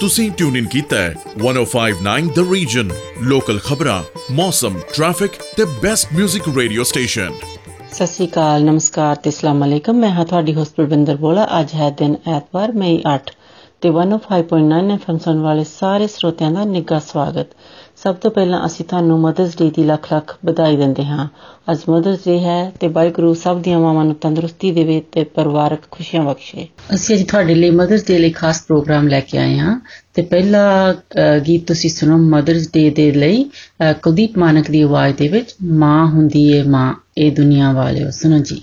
ਤੁਸੀਂ ਟਿਊਨ ਇਨ ਕੀਤਾ ਹੈ 1059 ਦ ਰੀਜਨ ਲੋਕਲ ਖਬਰਾਂ ਮੌਸਮ ਟ੍ਰੈਫਿਕ ਤੇ ਬੈਸਟ 뮤직 ਰੇਡੀਓ ਸਟੇਸ਼ਨ ਸਤਿ ਸ਼੍ਰੀ ਅਕਾਲ, ਨਮਸਕਾਰ ਤੇ ਅਸਲਾਮ ਅਲੈਕਮ। ਮੈਂ ਹਾਂ ਤੁਹਾਡੀ ਹੋਸਟ ਬਿੰਦਰ ਬੋਲਾ। ਅੱਜ ਹੈ ਦਿਨ ਐਤਵਾਰ, ਮਈ 8 ਤੇ 105.9 ਐਫਐਮ ਸੁਣਨ ਵਾਲੇ ਸਾਰੇ ਸਰੋਤਿਆਂ ਦਾ ਨਿੱਘਾ ਸਵਾਗਤ। ਸਭ ਤੋਂ ਪਹਿਲਾਂ ਅਸੀਂ ਤੁਹਾਨੂੰ ਮਦਰਸ ਡੇ ਦੀ ਲੱਖ ਲੱਖ ਵਧਾਈ ਦਿੰਦੇ ਹਾਂ। ਅੱਜ ਮਦਰਸ ਡੇ ਹੈ ਤੇ ਵਾਹਿਗੁਰੂ ਸਭ ਦੀਆਂ ਮਾਵਾਂ ਨੂੰ ਤੰਦਰੁਸਤੀ ਦੇਵੇ ਤੇ ਪਰਿਵਾਰਕ ਖੁਸ਼ੀਆਂ ਬਖਸ਼ੇ। ਅਸੀਂ ਅੱਜ ਤੁਹਾਡੇ ਲਈ ਮਦਰਸ ਡੇ ਲਈ ਖਾਸ ਪ੍ਰੋਗਰਾਮ ਲੈ ਕੇ ਆਏ ਹਾਂ ਤੇ ਪਹਿਲਾ ਅ, ਗੀਤ ਤੁਸੀਂ ਸੁਣੋ ਮਦਰਸ ਡੇ ਦੇ ਲਈ। ਅ, ਕੁਲਦੀਪ ਮਾਨਕ ਦੀ ਆਵਾਜ਼ ਦੇ ਵਿੱਚ ਮਾਂ ਹੁੰਦੀ ਏ ਮਾਂ ਇਹ ਦੁਨੀਆ ਵਾਲਿਓ। ਸੁਣੋ ਜੀ।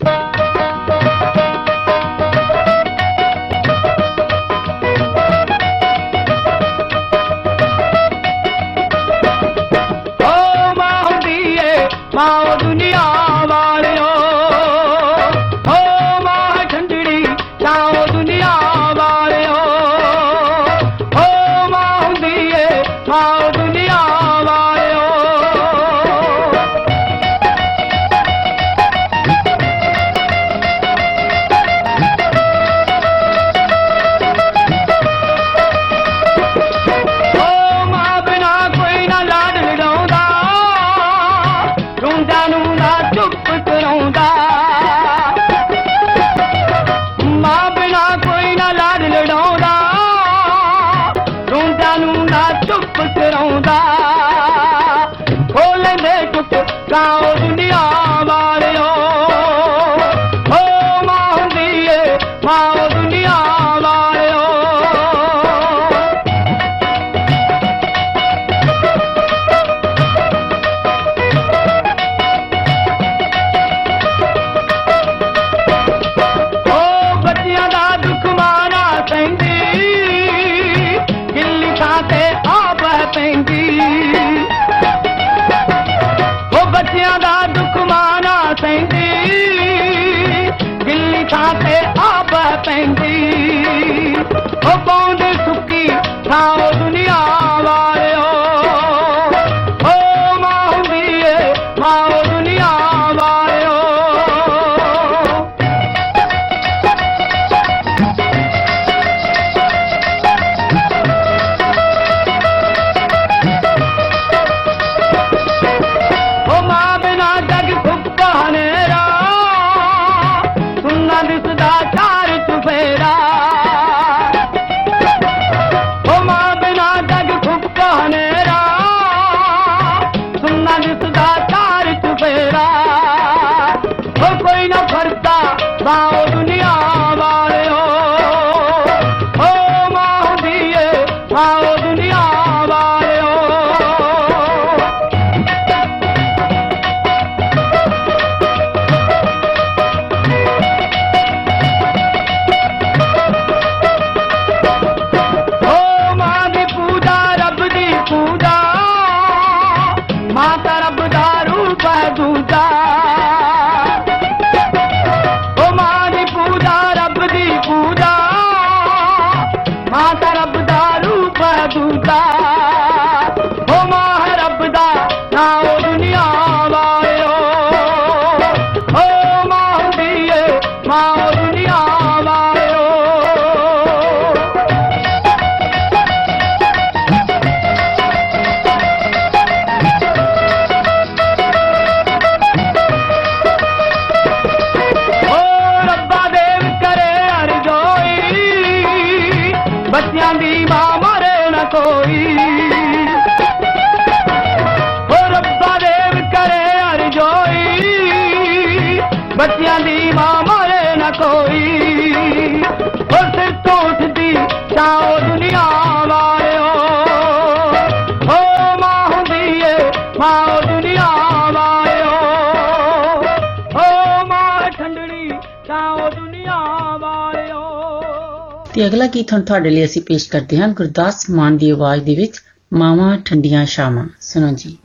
ਤੇ ਅਗਲਾ ਗੀਤ ਹੁਣ ਤੁਹਾਡੇ ਲਈ ਅਸੀਂ ਪੇਸ਼ ਕਰਦੇ ਹਾਂ ਗੁਰਦਾਸ ਮਾਨ ਦੀ ਆਵਾਜ਼ ਦੇ ਵਿੱਚ ਮਾਵਾਂ ਠੰਡੀਆਂ ਸ਼ਾਮਾਂ ਸੁਣੋ ਜੀ।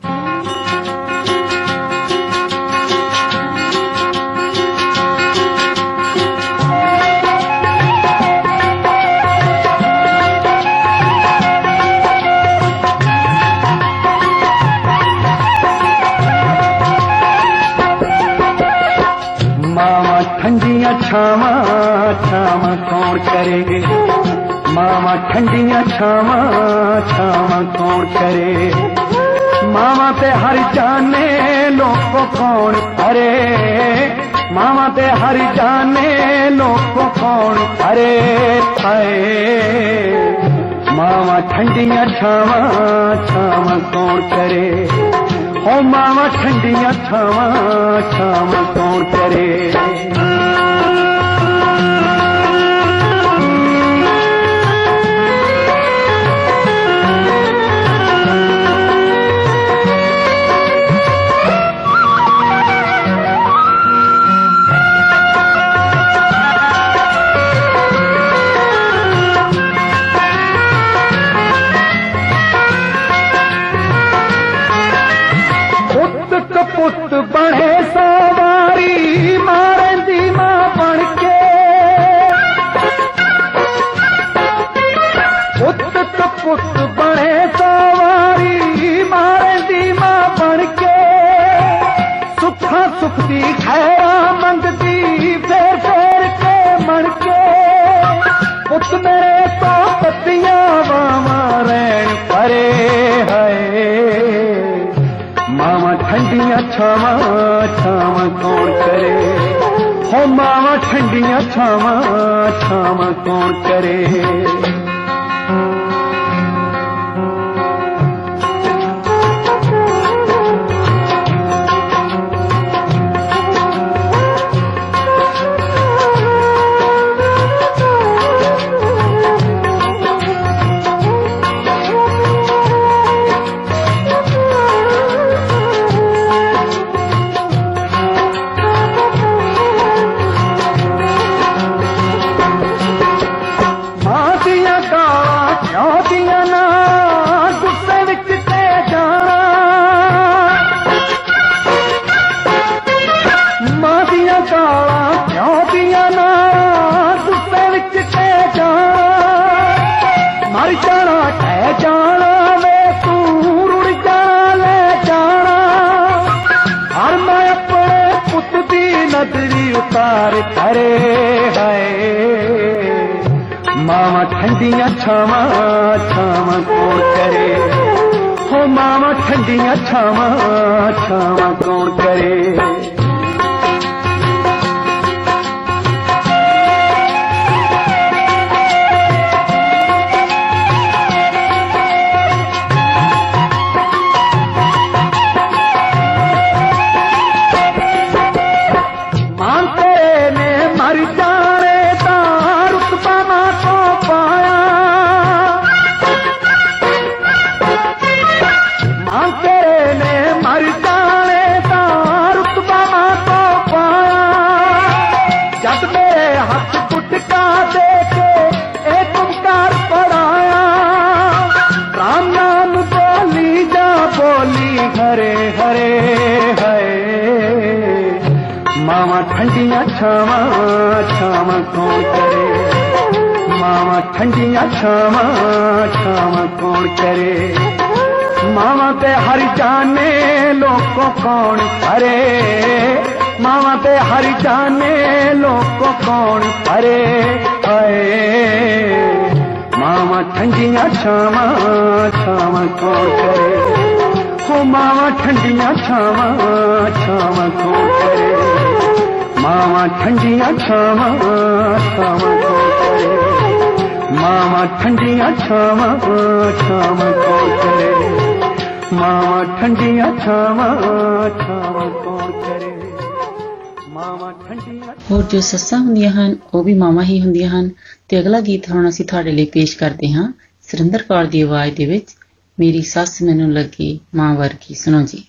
हर जाने लोको कौन अरे पाए? मावा ठंडियां छावा छावा कौन करे? ओ मावा ठंडियां छावा छावा कौन करे? मामा ठंडिया छावा छावा कौन करे। हो मामा ठंडिया छावा छावा कौन करे। ठंडियाँ छामा छाव कौन करे? मावा ते हर जाने लोगों कौन करे मावा ते हर जाने लोगों कौन करे आए मावा ठंडिया छावा, छाव कौन करे? हो मावा ठंडियाँ छामा छाव कौन करे? मावा ठंडियाँ छामा छामा कौन ਮਾਵਾ ਠੰਡੀਆਂ ਛਾਵਾਂ ਛਾਵਾਂ ਕੌਣ ਕਰੇ ਮਾਵਾ ਠੰਡੀਆਂ ਛਾਵਾਂ ਛਾਵਾਂ ਕੌਣ ਕਰੇ ਮਾਵਾ ਠੰਡੀਆਂ ਹੋਰ ਜੋ ਸੱਸਾਂ ਹੁੰਦੀਆਂ ਹਨ, ਉਹ ਵੀ ਮਾਵਾਂ ਹੀ ਹੁੰਦੀਆਂ ਹਨ। ਤੇ ਅਗਲਾ ਗੀਤ ਹੁਣ ਅਸੀਂ ਤੁਹਾਡੇ ਲਈ ਪੇਸ਼ ਕਰਦੇ ਹਾਂ। ਸੁਰਿੰਦਰ ਕੌਰ ਦੀ ਆਵਾਜ਼ ਦੇ ਵਿੱਚ, ਮੇਰੀ ਸੱਸ ਮੈਨੂੰ ਲੱਗੀ ਮਾਂ ਵਰਗੀ। ਸੁਣੋ ਜੀ।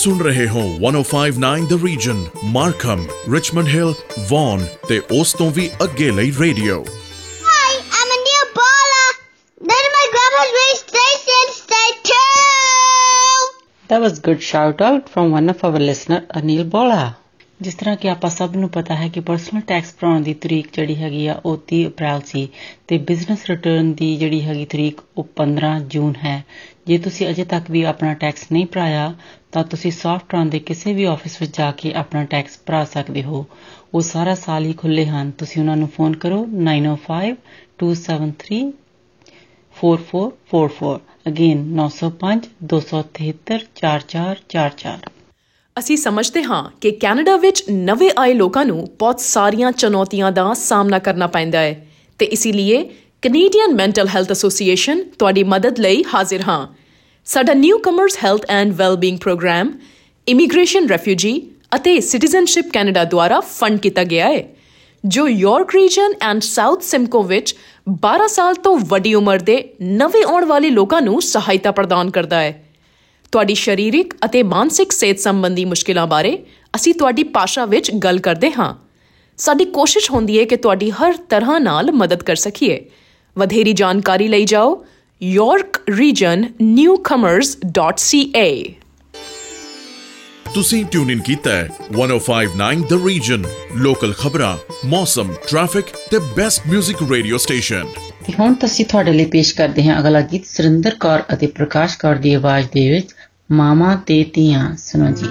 ਸੁਣ ਰਹੇ ਹੋ 1059 the region Markham Richmond Hill Vaughan ਤੇ ਉਸ ਤੋਂ ਵੀ ਅੱਗੇ ਲਈ radio Hi, I'm Anil Bala. Then my grandma's raised station, stay tuned. That was good shout out from one of our listener Anil Bola. ਜਿਸ ਤਰ੍ਹਾਂ ਕਿ ਆਪਾਂ ਸਭ ਨੂੰ ਪਤਾ ਹੈ ਕਿ ਪਰਸਨਲ ਟੈਕਸ ਭਰਾਉਣ ਦੀ ਤਰੀਕ ਜਿਹੜੀ ਹੈਗੀ ਆ ਉਹ 30 ਅਪ੍ਰੈਲ ਸੀ ਤੇ ਬਿਜ਼ਨਸ ਰਿਟਰਨ ਦੀ ਜਿਹੜੀ ਹੈਗੀ ਤਰੀਕ ਉਹ 15 ਜੂਨ ਹੈ ਜੇ ਤੁਸੀਂ ਅਜੇ ਤੱਕ ਵੀ ਆਪਣਾ ਟੈਕਸ ਨਹੀਂ ਭਰਾਇਆ ਤਾਂ ਤੁਸੀਂ ਸੌਫਟਰਨ ਦੇ ਕਿਸੇ ਵੀ ਆਫਿਸ ਵਿੱਚ ਜਾ ਕੇ ਆਪਣਾ ਟੈਕਸ ਭਰਾ ਸਕਦੇ ਹੋ। ਉਹ ਸਾਰਾ ਸਾਲ ਹੀ ਖੁੱਲੇ ਹਨ। ਤੁਸੀਂ ਉਹਨਾਂ ਨੂੰ ਫੋਨ ਕਰੋ 905 273 4444 ਅਗੇਨ 905 273 4444 ਅਸੀਂ ਸਮਝਦੇ ਹਾਂ ਕਿ ਕੈਨੇਡਾ ਵਿੱਚ ਨਵੇਂ ਆਏ ਲੋਕਾਂ ਨੂੰ ਬਹੁਤ ਸਾਰੀਆਂ ਚੁਣੌਤੀਆਂ ਦਾ ਸਾਹਮਣਾ ਕਰਨਾ ਪੈਂਦਾ ਹੈ। ਤੇ ਇਸੇ ਲਈ ਕੈਨੇਡੀਅਨ ਮੈਂਟਲ ਹੈਲਥ ਐਸੋਸੀਏਸ਼ਨ ਤੁਹਾਡੀ ਮਦਦ ਲਈ ਹਾਜ਼ਰ ਹਾਂ। ਸਾਡਾ newcomers health and wellbeing program, immigration refugee ਅਤੇ ਸਿਟੀਜ਼ਨਸ਼ਿਪ ਕੈਨੇਡਾ ਦੁਆਰਾ ਫੰਡ ਕੀਤਾ ਗਿਆ ਹੈ, ਜੋ York region and South Simcoe ਵਿੱਚ 12 ਸਾਲ ਤੋਂ ਵੱਡੀ ਉਮਰ ਦੇ ਨਵੇਂ ਆਉਣ ਵਾਲੇ ਲੋਕਾਂ ਨੂੰ ਸਹਾਇਤਾ ਪ੍ਰਦਾਨ ਕਰਦਾ ਹੈ। ਤੁਹਾਡੀ ਸਰੀਰਕ ਅਤੇ ਮਾਨਸਿਕ ਸਿਹਤ ਸੰਬੰਧੀ ਮੁਸ਼ਕਲਾਂ ਬਾਰੇ ਅਸੀਂ ਤੁਹਾਡੀ ਭਾਸ਼ਾ ਵਿੱਚ ਗੱਲ ਕਰਦੇ ਹਾਂ। ਸਾਡੀ ਕੋਸ਼ਿਸ਼ ਹੁੰਦੀ ਹੈ ਕਿ ਤੁਹਾਡੀ ਹਰ ਤਰ੍ਹਾਂ ਨਾਲ ਮਦਦ ਕਰ ਸਕੀਏ। ਵਧੇਰੀ ਜਾਣਕਾਰੀ ਲਈ ਜਾਓ yorkregionnewcomers.ca ਤੁਸੀਂ ਟਿਊਨ ਇਨ ਕੀਤਾ ਹੈ 1059 ਦ ਰੀਜਨ ਲੋਕਲ ਖਬਰਾਂ ਮੌਸਮ ਟ੍ਰੈਫਿਕ ਤੇ ਬੈਸਟ 뮤직 ਰੇਡੀਓ ਸਟੇਸ਼ਨ ਤੇ ਹੁਣ ਅਸੀਂ ਤੁਹਾਡੇ ਲਈ ਪੇਸ਼ ਕਰਦੇ ਹਾਂ ਅਗਲਾ ਗੀਤ ਸੁਰਿੰਦਰ ਕੌਰ ਅਤੇ ਪ੍ਰਕਾਸ਼ ਕੌਰ ਦੀ ਆਵਾਜ਼ ਦੇ ਵਿੱਚ ਮਾਮਾ ਤੇ ਧੀਆਂ ਸੁਣੋ ਜੀ।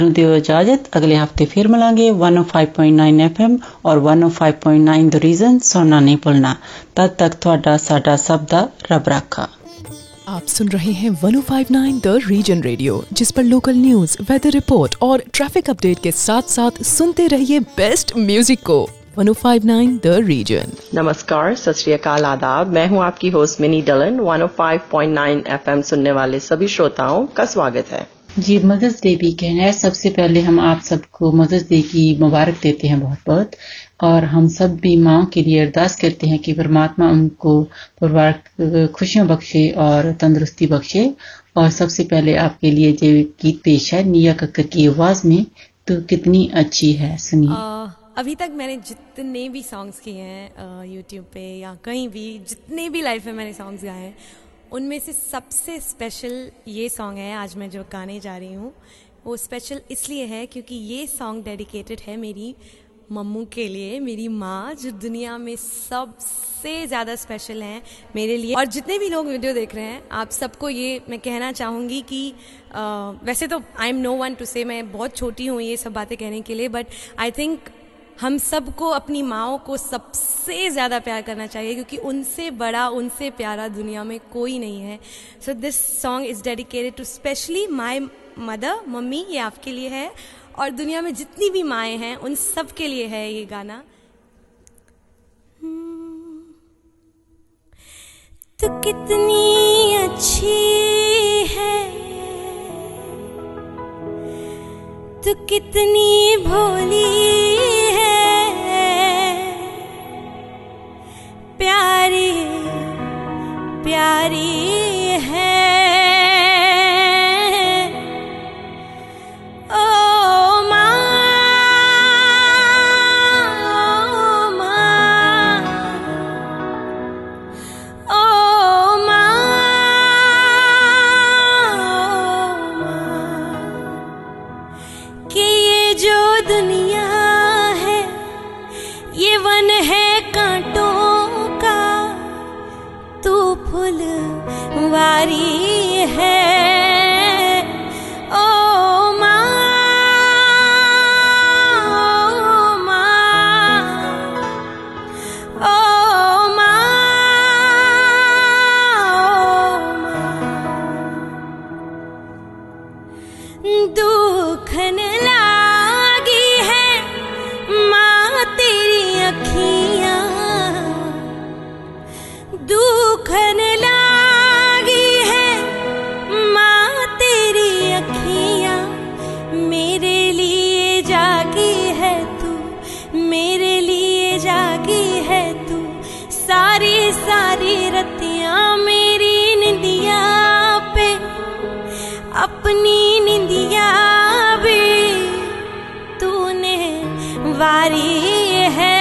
ਹੁਣ ਬਲਵਿੰਦਰ ਨੂੰ ਦਿਓ ਇਜਾਜ਼ਤ ਅਗਲੇ ਹਫਤੇ ਫਿਰ ਮਿਲਾਂਗੇ 105.9 FM ਔਰ 105.9 ਦ ਰੀਜ਼ਨ ਸੁਣਨਾ ਨਹੀਂ ਭੁੱਲਣਾ ਤਦ ਤੱਕ ਤੁਹਾਡਾ ਸਾਡਾ ਸਭ ਦਾ ਰੱਬ ਰਾਖਾ आप सुन रहे हैं 1059 द रीजन रेडियो जिस पर लोकल न्यूज वेदर रिपोर्ट और ट्रैफिक अपडेट के साथ साथ सुनते रहिए बेस्ट म्यूजिक को 1059 द रीजन नमस्कार सत श्री अकाल आदाब मैं हूं आपकी होस्ट मिनी डलन 105.9 एफएम सुनने वाले सभी श्रोताओं का स्वागत है जी मदर्स डे वीकेंड है। सबसे पहले हम आप सबको मदर्स डे की मुबारक देते हैं बहुत बहुत और हम सब भी माओ के लिए अरदास करते हैं कि परमात्मा उनको परिवार खुशियाँ बख्शे और तंदुरुस्ती बख्शे। और सबसे पहले आपके लिए जो गीत पेश है, निया कक्कर की आवाज़ में तो कितनी अच्छी है, सुनिए। अभी तक मैंने जितने भी सॉन्ग्स किए हैं यूट्यूब पे या कहीं भी, जितने भी लाइफ में मैंने सॉन्ग्स गाए हैं उनमें से सबसे स्पेशल ये सॉन्ग है आज मैं जो गाने जा रही हूँ वो स्पेशल इसलिए है क्योंकि ये सॉन्ग डेडिकेटेड है मेरी मम्मू के लिए मेरी माँ जो दुनिया में सबसे ज़्यादा स्पेशल हैं मेरे लिए। और जितने भी लोग वीडियो देख रहे हैं आप सबको ये मैं कहना चाहूँगी कि आ, वैसे तो I am no one to से मैं बहुत छोटी हूँ ये सब बातें कहने के लिए बट आई थिंक हम सबको, अपनी माओ को सबसे ज़्यादा प्यार करना चाहिए, क्योंकि उनसे बड़ा, उनसे प्यारा दुनिया में कोई नहीं है। So this song is dedicated to specially my mother mummy, ये आपके लिए है। और दुनिया में जितनी भी माएँ हैं, उन सब के लिए है ये गाना। तो कितनी अच्छी है। तो कितनी भोली है। प्यारी प्यारी है। वारी है। वारी है।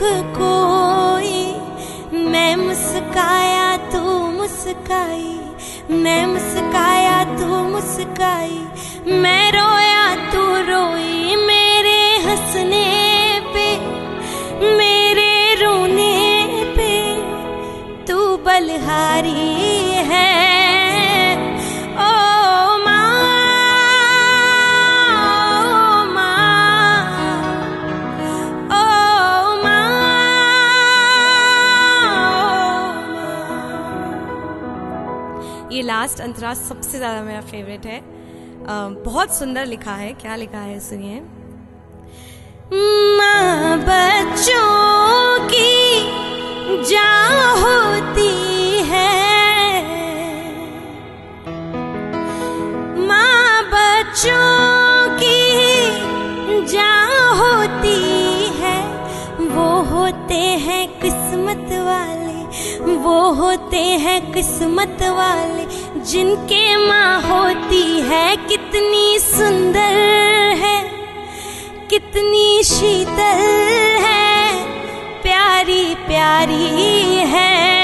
दुख कोई, मैं मुस्काया, तू मुस्काई, मैं मुस्काया, तू मुस्काई, मैं रोया, तू रोई मेरे हंसने पे, मेरे रोने पे, तू बलहारी है। लास्ट अंतरा सबसे ज़्यादा मेरा फेवरेट है। बहुत सुंदर लिखा है। क्या लिखा है सुनिए। माँ बच्चों की जा होती है। माँ बच्चों की जा होती है। वो होते हैं किस्मत वाले। वो होते हैं किस्मत वाले। जिनके माँ होती है कितनी सुंदर है कितनी शीतल है प्यारी प्यारी है।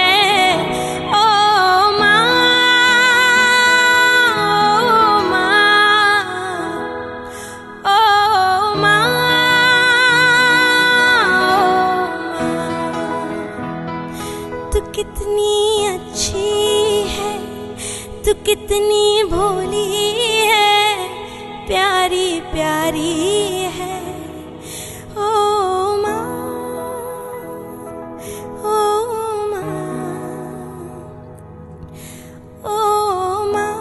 कितनी भोली है, प्यारी प्यारी है। ओ माँ ओ माँ ओ माँ,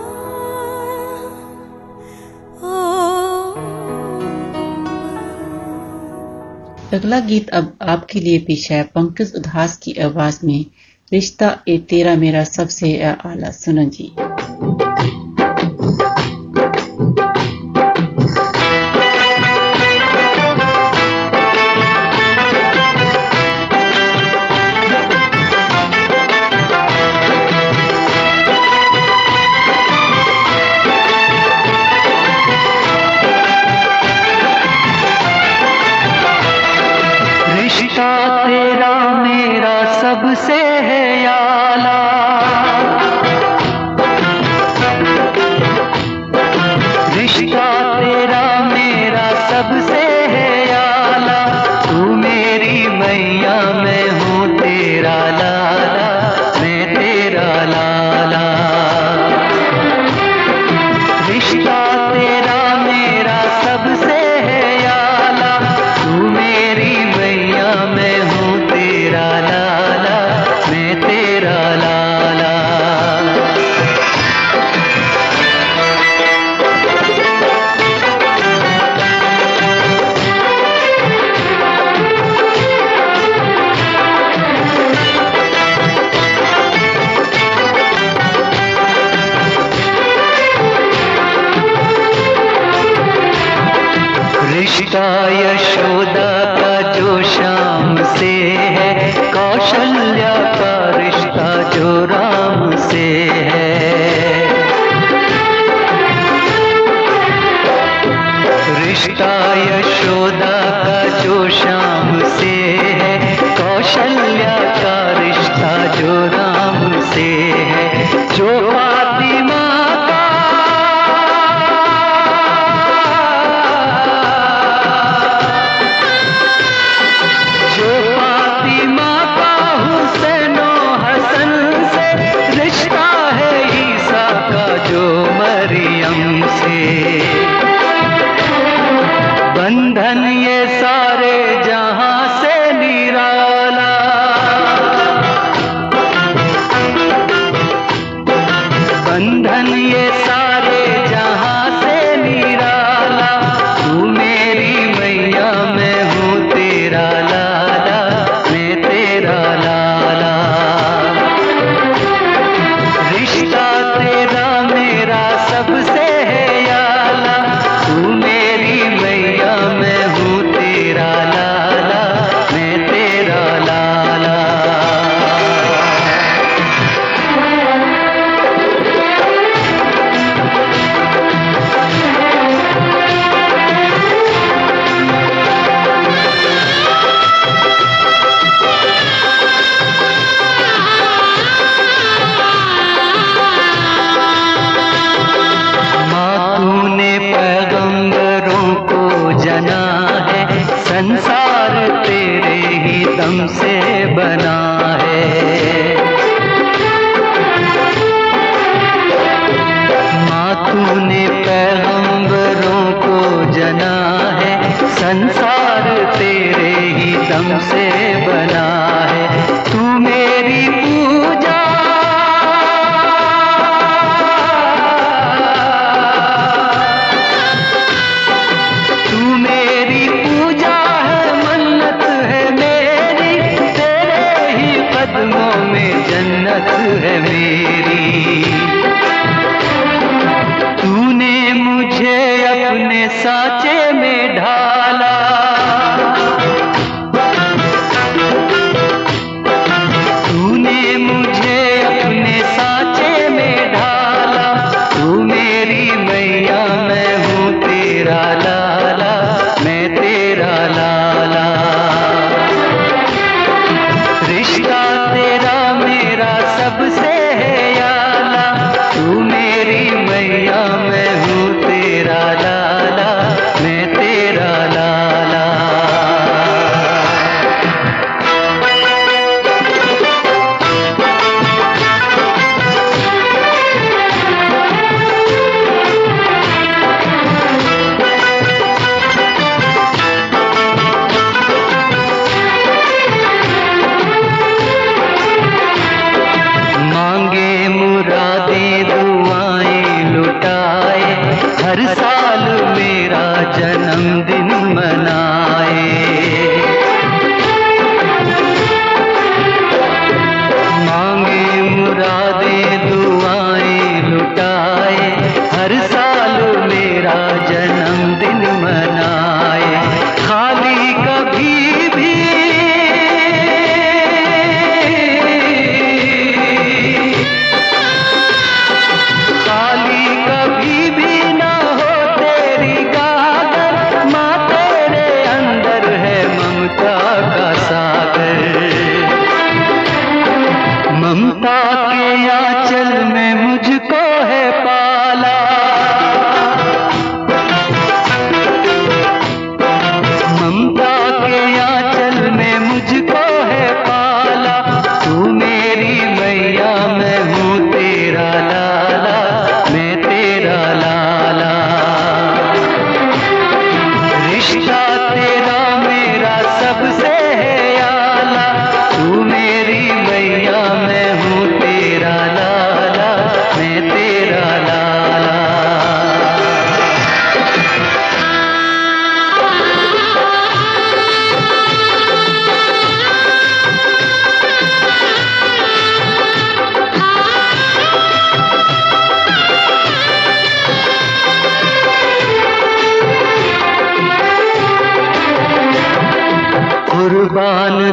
ओ अगला गीत अब आपके लिए पेश है, पंकज उदास की आवाज़ में, रिश्ता ए तेरा मेरा सबसे आला। सुनो जी। Thank you.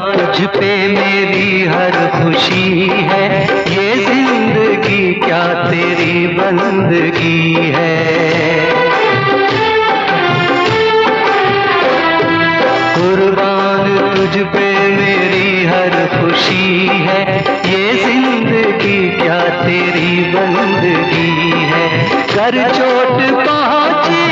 तुझ पे मेरी हर खुशी है। ये ज़िंदगी क्या तेरी बंदगी है? कुर्बान तुझ पे मेरी हर खुशी है। ये ज़िंदगी क्या तेरी बंदगी है? कर चोट पहुँची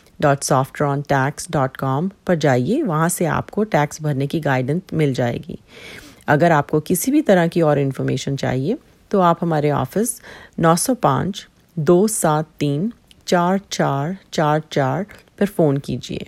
www.softrontax.com पर जाइए, वहाँ से आपको टैक्स भरने की गाइडेंस मिल जाएगी। अगर आपको किसी भी तरह की और इन्फॉर्मेशन चाहिए तो आप हमारे ऑफ़िस 905 दो सात तीन चार चार चार चार पर फ़ोन कीजिए।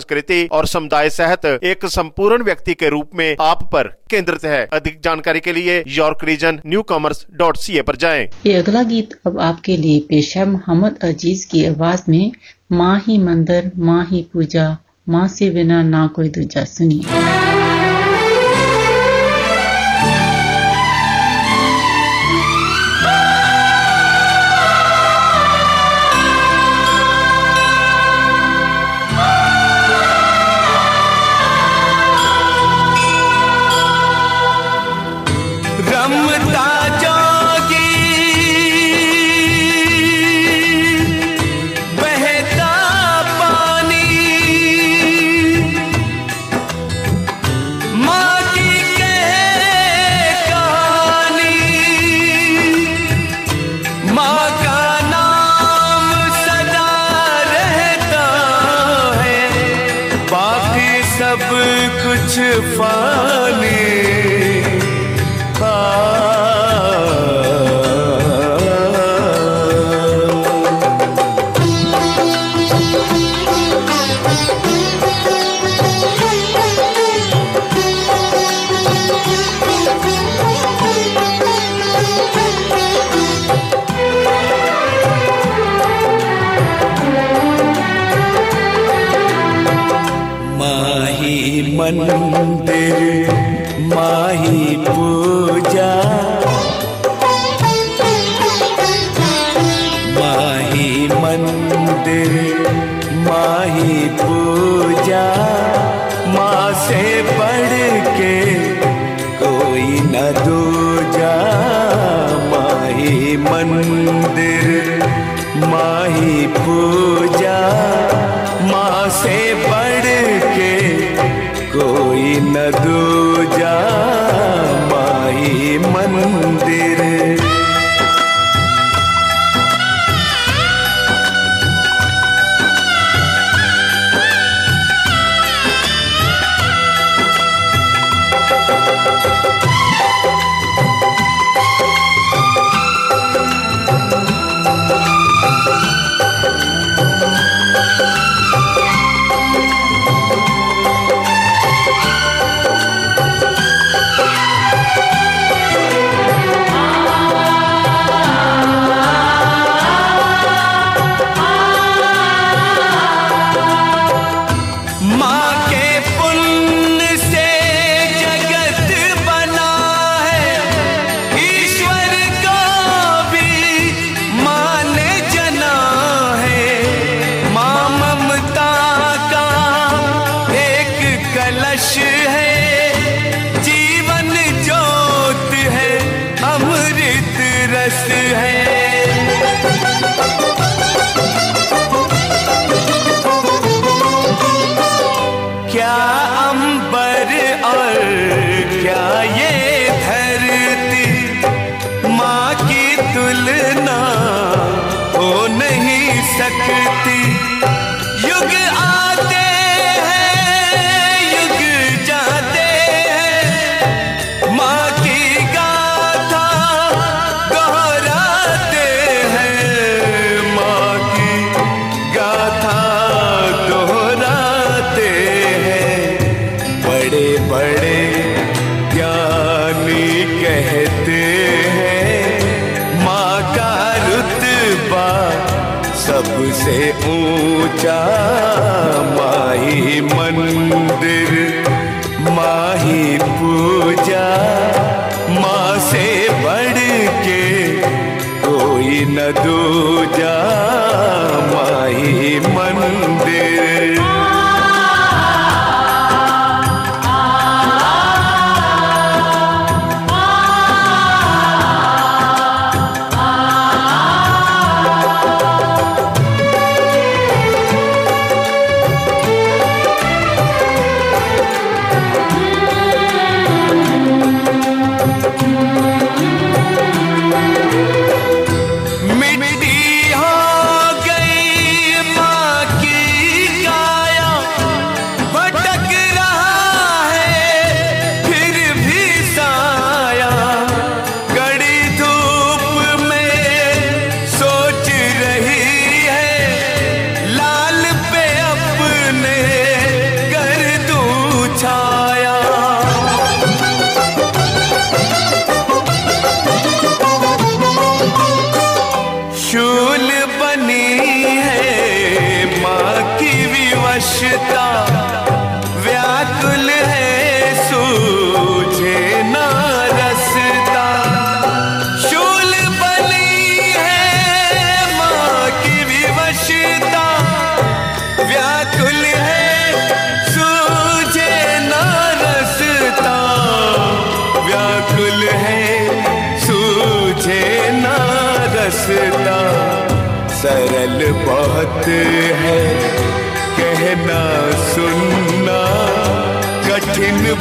संस्कृति और समुदाय सहित एक संपूर्ण व्यक्ति के रूप में आप पर केंद्रित है। अधिक जानकारी के लिए York region newcomers dot C A पर जाए। ये अगला गीत अब आपके लिए पेश है। मोहम्मद अज़ीज़ की आवाज़ में, माँ ही मंदिर, माँ ही पूजा, माँ से बिना ना कोई दूजा सुनिए। सब कुछ फानी। मंदिर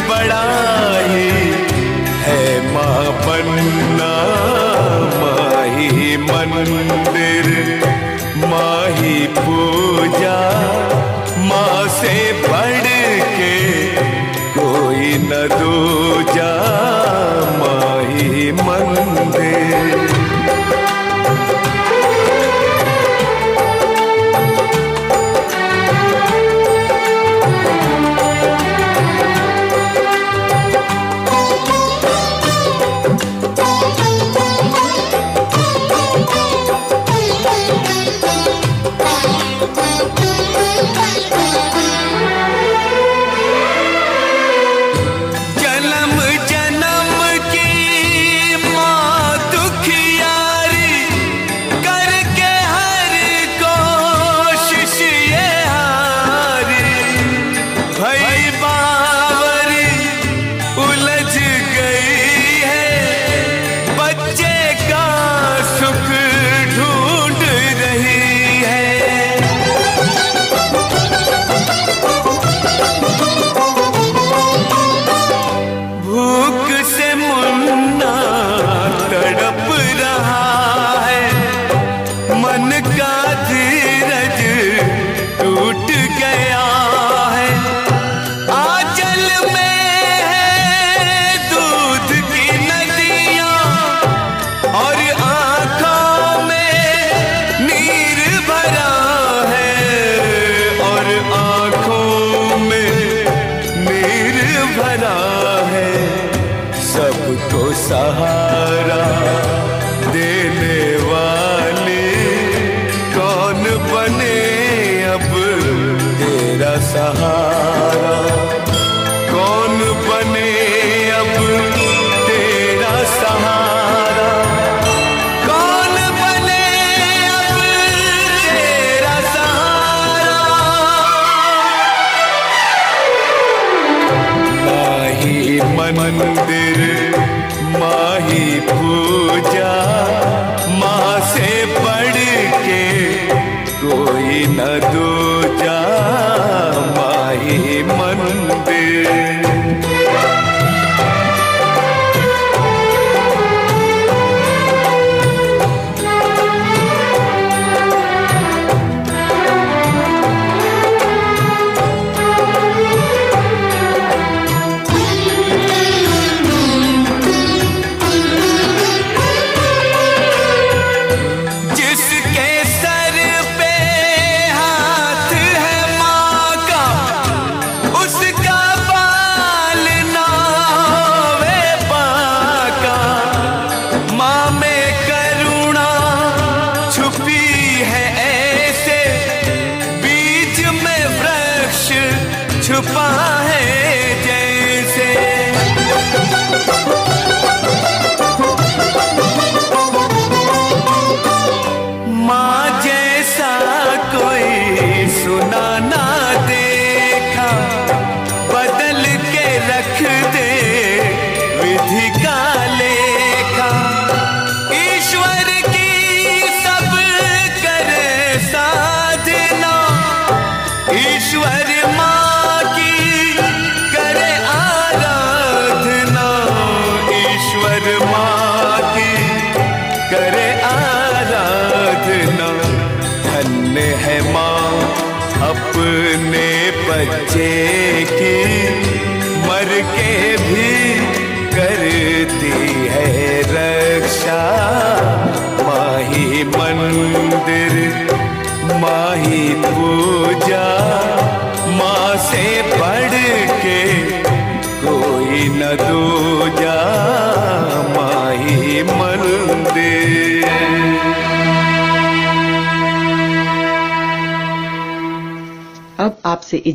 बड़ा है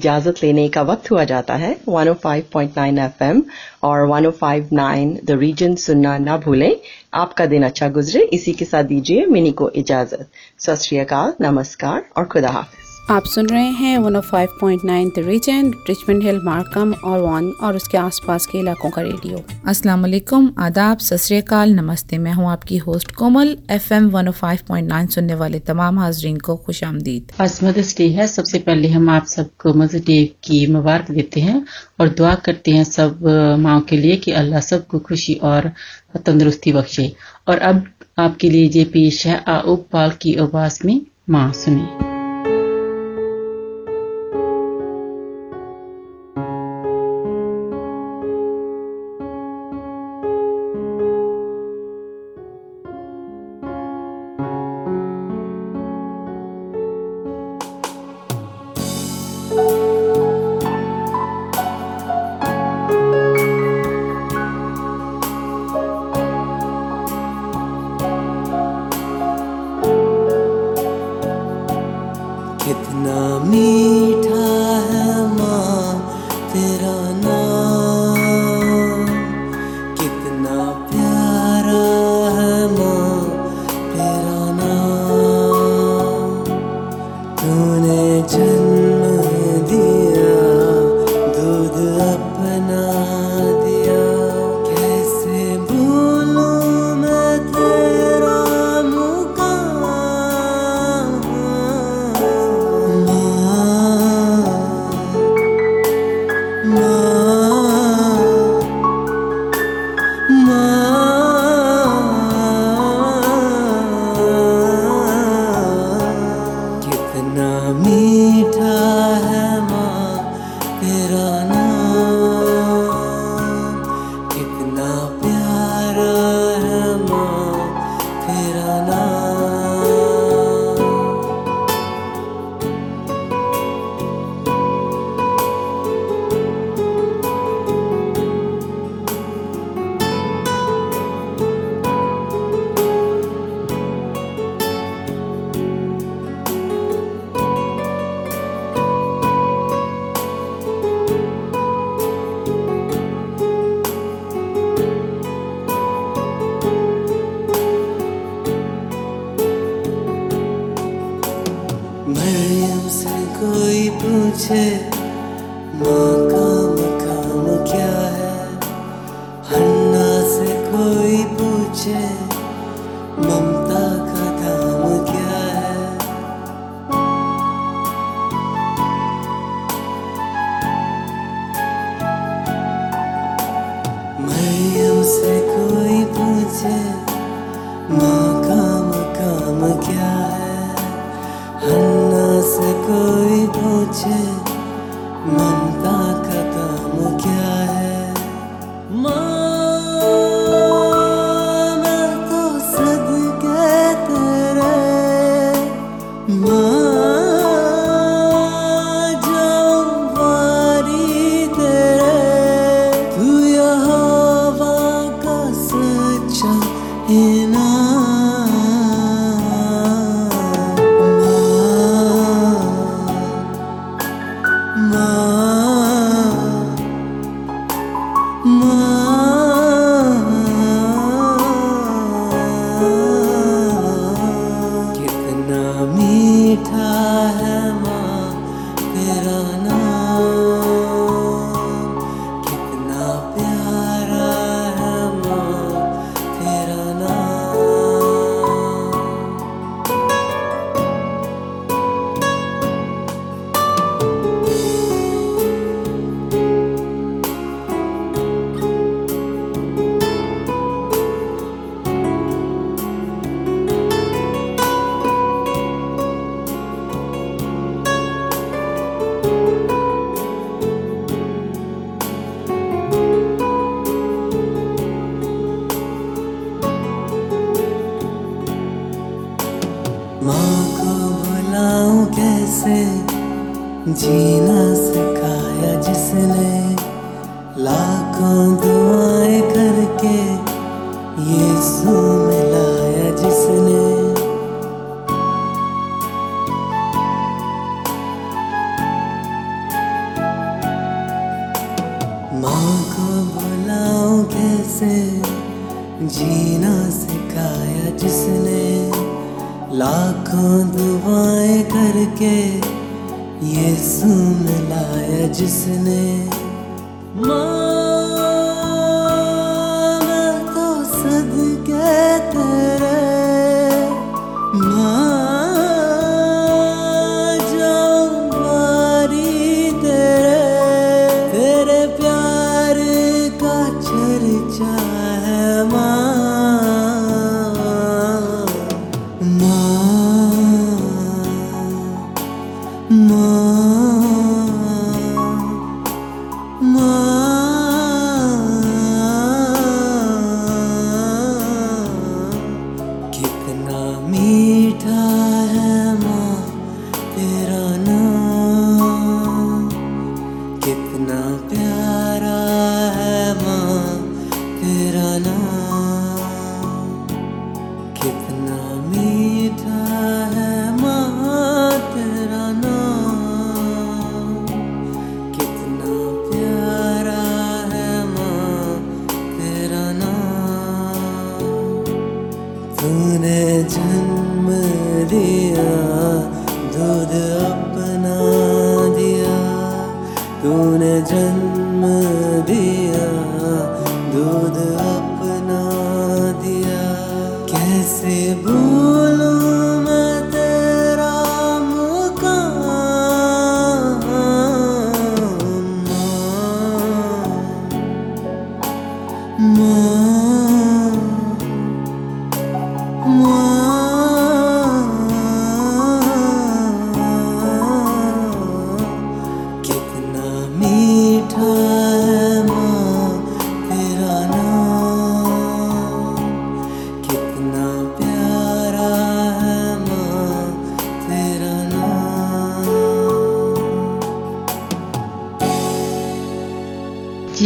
इजाज़त लेने का वक्त हुआ जाता है। 105.9 एफएम और 105.9 द रीजन सुनना ना भूलें। आपका दिन अच्छा गुजरे। इसी के साथ दीजिए मिनी को इजाज़त। सत नमस्कार और खुदा हाफिज। आप सुन रहे हैं 105.9 the region Richmond Hill Markham और वन और उसके आसपास के इलाकों का रेडियो। अस्सलाम वालेकुम आदाब सत नमस्ते मैं हूँ आपकी होस्ट कोमल एफएम 105.9 सुनने वाले तमाम हाजरीन को खुश आमदीद आज मदर्स डे है सबसे पहले हम आप सबको मदर्स डे की मुबारक देते हैं और दुआ करते हैं सब माओ के लिए कि अल्लाह सबको खुशी और तंदुरुस्ती बख्शे। और अब आपके लिए ये पेश है आउब पाल की आवाज़ में माँ सुने।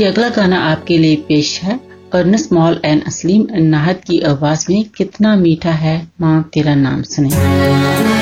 अगला गाना आपके लिए पेश है कर्न मॉल एंड असलीम नाहद की आवाज़ में कितना मीठा है, माँ तेरा नाम सुने।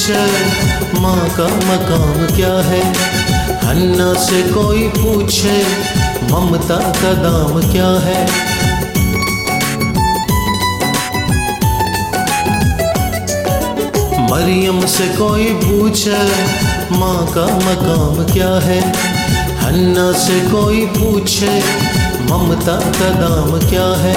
पूछे माँ का मकाम क्या है? हन्ना से कोई पूछे, ममता का दाम क्या है? मरियम से कोई पूछे, माँ का मकाम क्या है? हन्ना से कोई पूछे, ममता का दाम क्या है?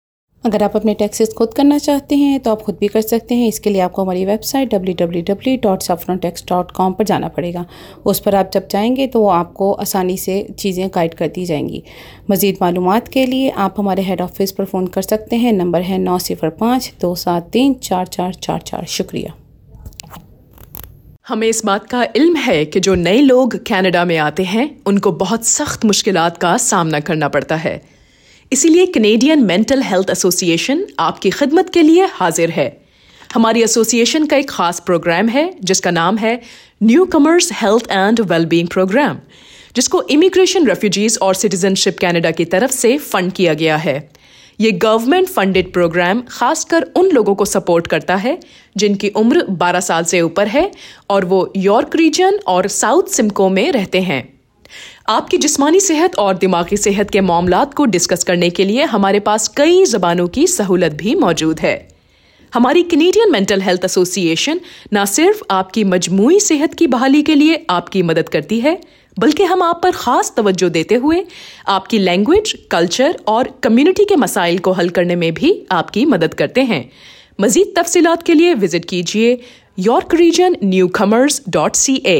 अगर आप अपने टैक्सेस खुद करना चाहते हैं तो आप खुद भी कर सकते हैं। इसके लिए आपको हमारी वेबसाइट www.saffrontax.com पर जाना पड़ेगा। उस पर आप जब जाएँगे तो वो आपको आसानी से चीज़ें गाइड कर दी जाएँगी। मज़ीद मालूम के लिए आप हमारे हेड ऑफ़िस पर फ़ोन कर सकते हैं। नंबर है नौ सिफर पाँच दो सात तीन चार चार चार चार। शुक्रिया। हमें इस बात का इल्म है कि जो नए लोग कनाडा में आते हैं, उनको बहुत सख्त मुश्किलात का सामना करना पड़ता है। इसीलिए कनेडियन मेंटल हेल्थ एसोसिएशन आपकी खिदमत के लिए हाजिर है। हमारी एसोसिएशन का एक खास प्रोग्राम है, जिसका नाम है newcomers health and wellbeing program जिसको इमिग्रेशन रेफ्यूजीज और सिटीजनशिप कनाडा की तरफ़ से फंड किया गया है। ये गवर्नमेंट फंडेड प्रोग्राम खासकर उन लोगों को सपोर्ट करता है, जिनकी उम्र 12 साल से ऊपर है और वो यॉर्क रीजन और साउथ सिमको में रहते हैं। आपकी जिस्मानी सेहत और दिमागी सेहत के मामलात को डिस्कस करने के लिए हमारे पास कई जबानों की सहूलत भी मौजूद है। हमारी कनेडियन मेंटल हेल्थ एसोसिएशन न सिर्फ़ आपकी मजमू सेहत की बहाली के लिए आपकी मदद करती है, बल्कि हम आप पर खास तवज्जो देते हुए आपकी लैंग्वेज कल्चर और कम्युनिटी के मसाइल को हल करने में भी आपकी मदद करते हैं। मजीद तफसीलात के लिए विज़िट कीजिए York region newcomers dot C A